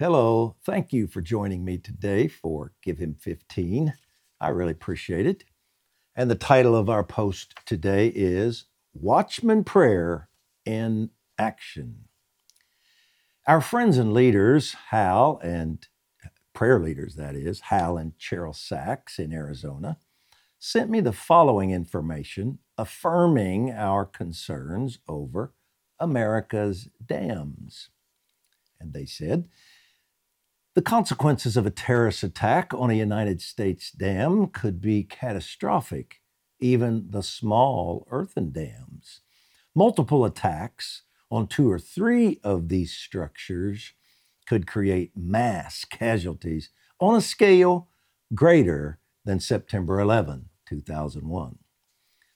Hello, thank you for joining me today for Give Him 15. I really appreciate it. And the title of our post today is Watchman Prayer in Action. Our friends and leaders, Hal and prayer leaders, that is, Hal and Cheryl Sacks in Arizona, sent me the following information affirming our concerns over America's dams. And they said, the consequences of a terrorist attack on a United States dam could be catastrophic, even the small earthen dams. Multiple attacks on two or three of these structures could create mass casualties on a scale greater than September 11, 2001.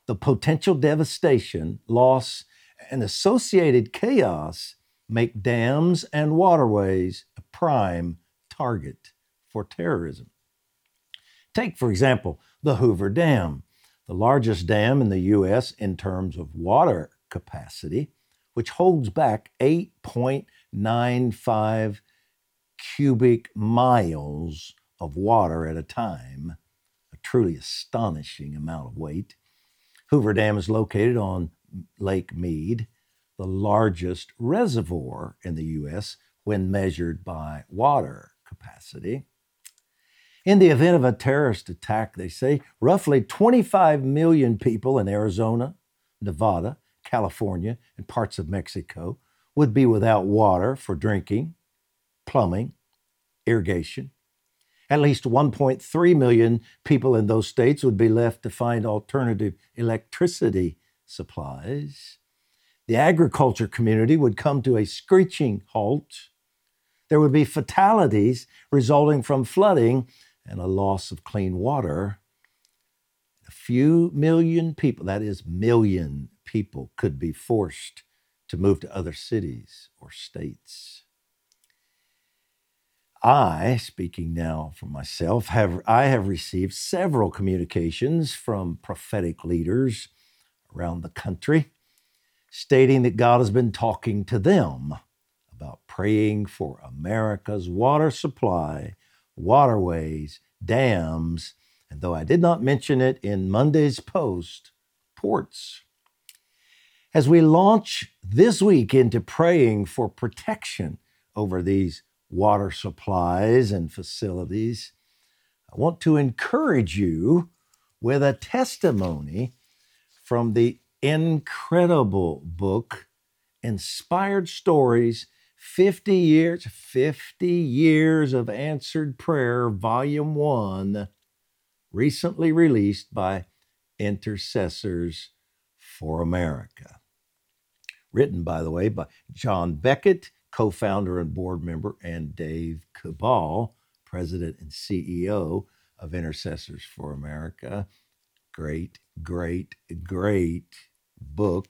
The potential devastation, loss, and associated chaos make dams and waterways a prime target for terrorism. Take, for example, the Hoover Dam, the largest dam in the U.S. in terms of water capacity, which holds back 8.95 cubic miles of water at a time, a truly astonishing amount of weight. Hoover Dam is located on Lake Mead, the largest reservoir in the U.S. when measured by water capacity. In the event of a terrorist attack, they say roughly 25 million people in Arizona, Nevada, California, and parts of Mexico would be without water for drinking, plumbing, irrigation. At least 1.3 million people in those states would be left to find alternative electricity supplies. The agriculture community would come to a screeching halt there would be fatalities resulting from flooding and a loss of clean water. A few million people, that is, million people, could be forced to move to other cities or states. I, speaking now for myself, have I have received several communications from prophetic leaders around the country stating that God has been talking to them about praying for America's water supply, waterways, dams, and though I did not mention it in Monday's post, ports. As we launch this week into praying for protection over these water supplies and facilities, I want to encourage you with a testimony from the incredible book, Inspired Stories 50 years, 50 years of answered prayer, volume one, recently released by Intercessors for America. Written, by the way, by John Beckett, co founder and board member, and Dave Kubal, president and CEO of Intercessors for America. Great, great, great book.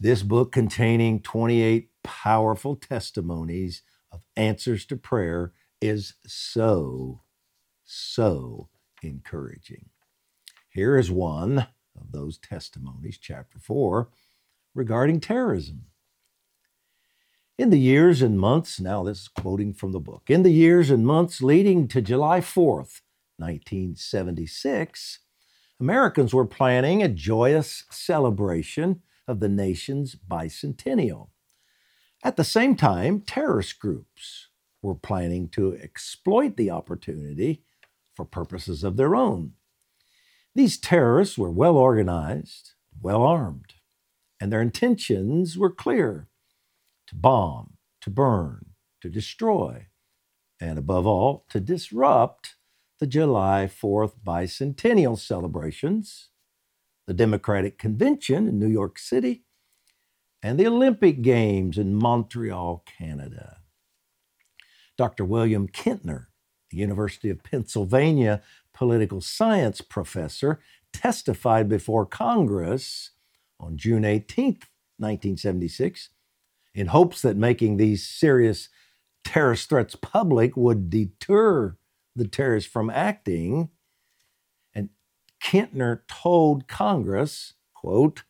This book containing 28 powerful testimonies of answers to prayer is so, so encouraging. Here is one of those testimonies, chapter 4, regarding terrorism. In the years and months, now this is quoting from the book, in the years and months leading to July 4th, 1976, Americans were planning a joyous celebration of the nation's bicentennial. At the same time, terrorist groups were planning to exploit the opportunity for purposes of their own. These terrorists were well organized, well armed, and their intentions were clear to bomb, to burn, to destroy, and above all, to disrupt the July 4th bicentennial celebrations, the Democratic Convention in New York City, and the Olympic Games in Montreal, Canada. Dr. William Kintner, the University of Pennsylvania political science professor, testified before Congress on June 18, 1976, in hopes that making these serious terrorist threats public would deter the terrorists from acting. And Kintner told Congress, quote,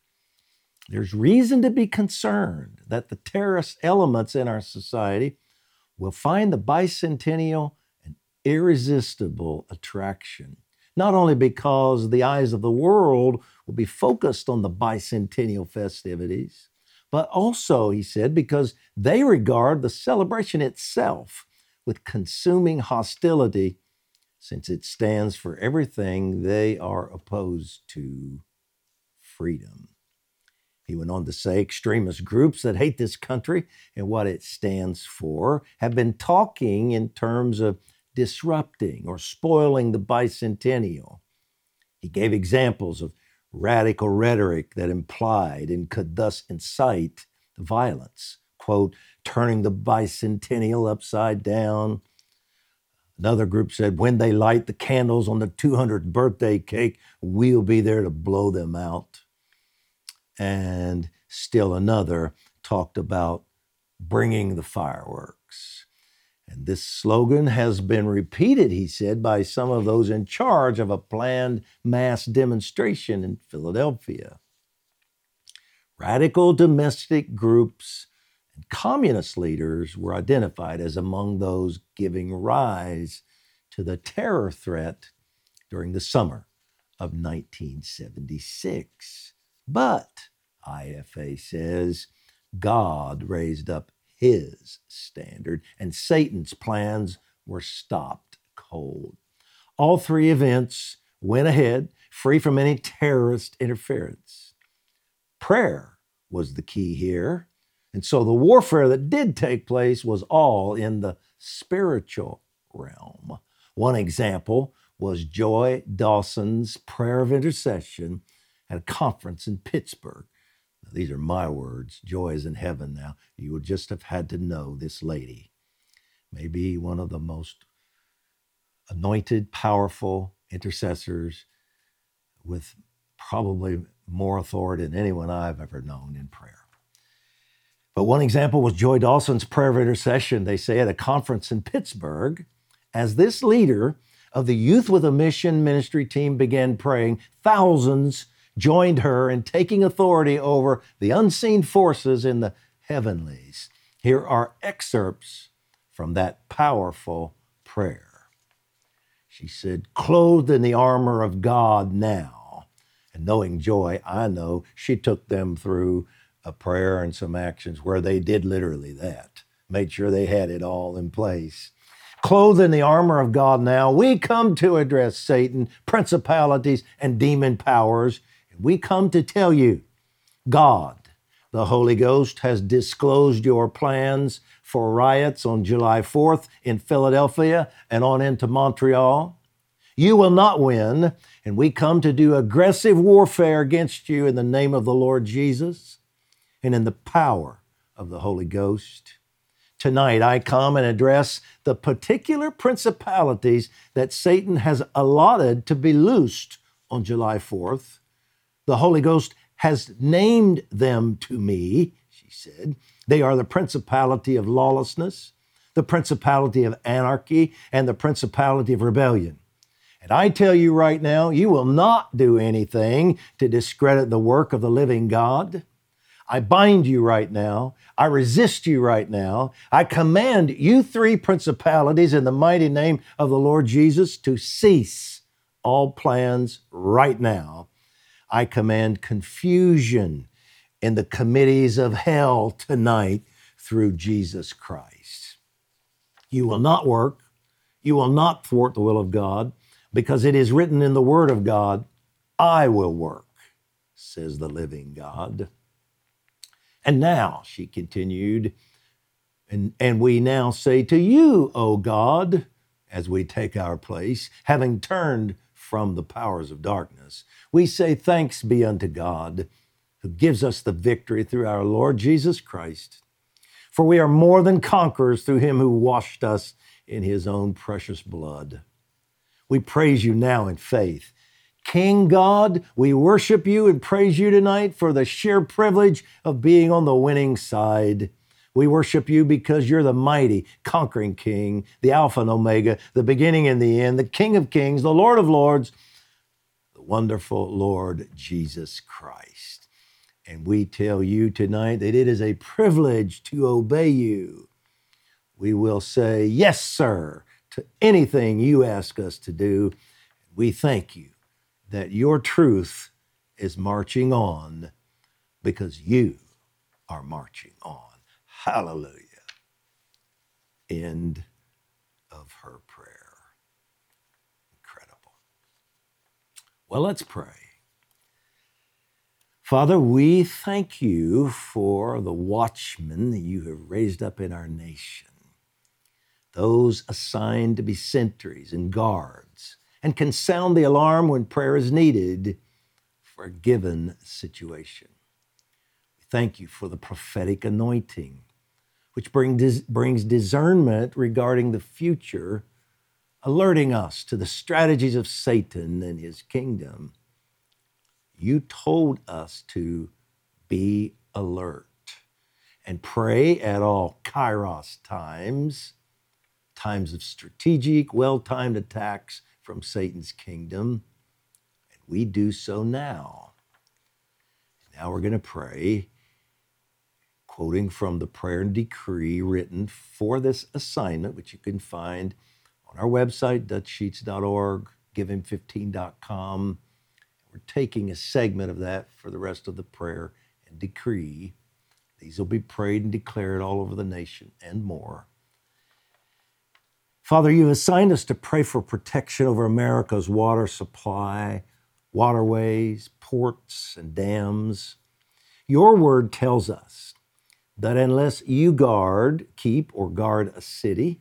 there's reason to be concerned that the terrorist elements in our society will find the bicentennial an irresistible attraction, not only because the eyes of the world will be focused on the bicentennial festivities, but also, he said, because they regard the celebration itself with consuming hostility, since it stands for everything they are opposed to freedom. He went on to say extremist groups that hate this country and what it stands for have been talking in terms of disrupting or spoiling the bicentennial. He gave examples of radical rhetoric that implied and could thus incite violence. Quote, turning the bicentennial upside down. Another group said, when they light the candles on the 200th birthday cake, we'll be there to blow them out. And still another talked about bringing the fireworks. And this slogan has been repeated, he said, by some of those in charge of a planned mass demonstration in Philadelphia. Radical domestic groups and communist leaders were identified as among those giving rise to the terror threat during the summer of 1976. But, IFA says, God raised up his standard, and Satan's plans were stopped cold. All three events went ahead, free from any terrorist interference. Prayer was the key here. And so the warfare that did take place was all in the spiritual realm. One example was Joy Dawson's prayer of intercession at a conference in Pittsburgh. Now, these are my words. Joy is in heaven now. You would just have had to know this lady. Maybe one of the most anointed, powerful intercessors with probably more authority than anyone I've ever known in prayer. But one example was Joy Dawson's prayer of intercession, they say, at a conference in Pittsburgh. As this leader of the Youth with a Mission ministry team began praying, thousands joined her in taking authority over the unseen forces in the heavenlies. Here are excerpts from that powerful prayer. She said, Clothed in the armor of God now. And knowing joy, I know she took them through a prayer and some actions where they did literally that, made sure they had it all in place. Clothed in the armor of God now, we come to address Satan, principalities, and demon powers. We come to tell you God, the Holy Ghost, has disclosed your plans for riots on July 4th in Philadelphia and on into Montreal. You will not win, and we come to do aggressive warfare against you in the name of the Lord Jesus and in the power of the Holy Ghost. Tonight, I come and address the particular principalities that Satan has allotted to be loosed on July 4th. The Holy Ghost has named them to me, she said. They are the principality of lawlessness, the principality of anarchy, and the principality of rebellion. And I tell you right now, you will not do anything to discredit the work of the living God. I bind you right now. I resist you right now. I command you three principalities in the mighty name of the Lord Jesus to cease all plans right now. I command confusion in the committees of hell tonight through Jesus Christ. You will not work. You will not thwart the will of God because it is written in the Word of God, I will work, says the living God. And now, she continued, and, and we now say to you, O God, as we take our place, having turned from the powers of darkness, we say, Thanks be unto God who gives us the victory through our Lord Jesus Christ. For we are more than conquerors through him who washed us in his own precious blood. We praise you now in faith King God, we worship you and praise you tonight for the sheer privilege of being on the winning side. We worship you because you're the mighty, conquering King, the Alpha and Omega, the beginning and the end, the King of Kings, the Lord of Lords, the wonderful Lord Jesus Christ. And we tell you tonight that it is a privilege to obey you We will say, Yes, sir, to anything you ask us to do. We thank you that your truth is marching on because you are marching on. Hallelujah. End of her prayer. Incredible. Well, let's pray. Father, we thank you for the watchmen that you have raised up in our nation, those assigned to be sentries and guards, and can sound the alarm when prayer is needed for a given situation. We thank you for the prophetic anointing, which bring, brings discernment regarding the future, alerting us to the strategies of Satan and his kingdom. You told us to be alert and pray at all kairos times, times of strategic, well timed attacks from Satan's kingdom And we do so now. Now we're going to pray, quoting from the prayer and decree written for this assignment, which you can find on our website, dutchsheets.org, givehim15.com. We're taking a segment of that for the rest of the prayer and decree. These will be prayed and declared all over the nation and more. Father, you assigned us to pray for protection over America's water supply waterways, ports, and dams. Your word tells us that unless you guard, keep, or guard a city,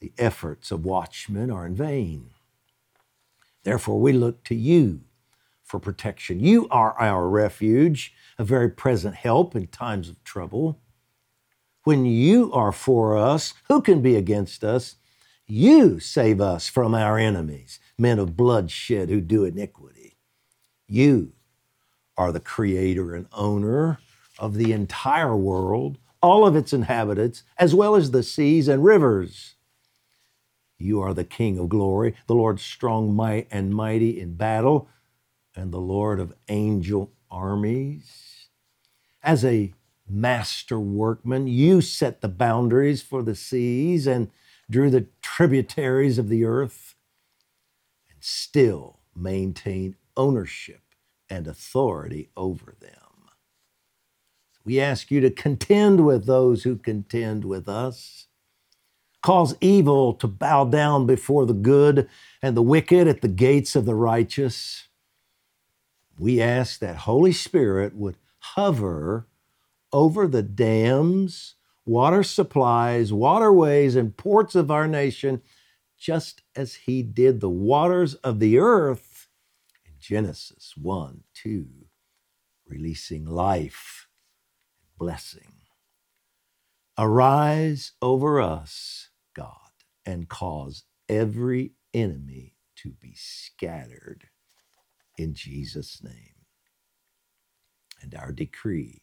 the efforts of watchmen are in vain. Therefore, we look to you for protection. You are our refuge, a very present help in times of trouble. When you are for us, who can be against us? You save us from our enemies men of bloodshed who do iniquity. You are the creator and owner of the entire world, all of its inhabitants, as well as the seas and rivers. You are the King of glory, the Lord strong might and mighty in battle, and the Lord of angel armies. As a master workman, you set the boundaries for the seas and drew the tributaries of the earth and still maintain ownership and authority over them. We ask you to contend with those who contend with us. Cause evil to bow down before the good and the wicked at the gates of the righteous. We ask that Holy Spirit would hover over the dams, water supplies, waterways, and ports of our nation just as he did the waters of the earth in Genesis 1 2, releasing life blessing. Arise over us, God, and cause every enemy to be scattered in Jesus' name. And our decree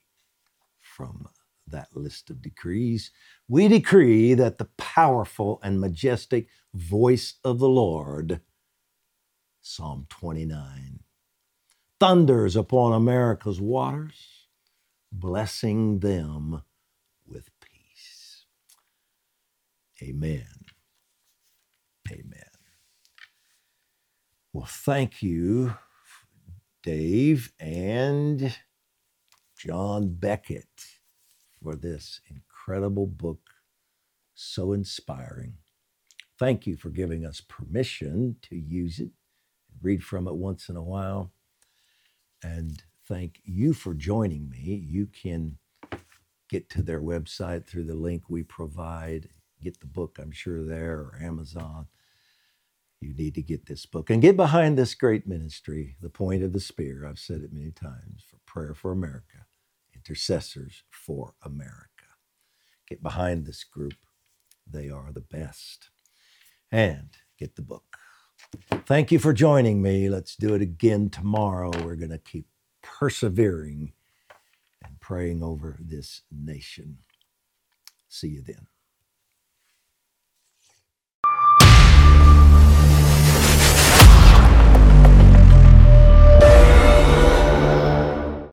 from that list of decrees, we decree that the powerful and majestic voice of the Lord, Psalm 29, thunders upon America's waters, blessing them with peace. Amen. Amen. Well, thank you, Dave and John Beckett for this incredible book, so inspiring. Thank you for giving us permission to use it, read from it once in a while. And thank you for joining me. You can get to their website through the link we provide. Get the book, I'm sure, there or Amazon. You need to get this book and get behind this great ministry, The Point of the Spear. I've said it many times for prayer for America intercessors for America. Get behind this group, they are the best. And get the book. Thank you for joining me. Let's do it again tomorrow. We're going to keep persevering and praying over this nation. See you then.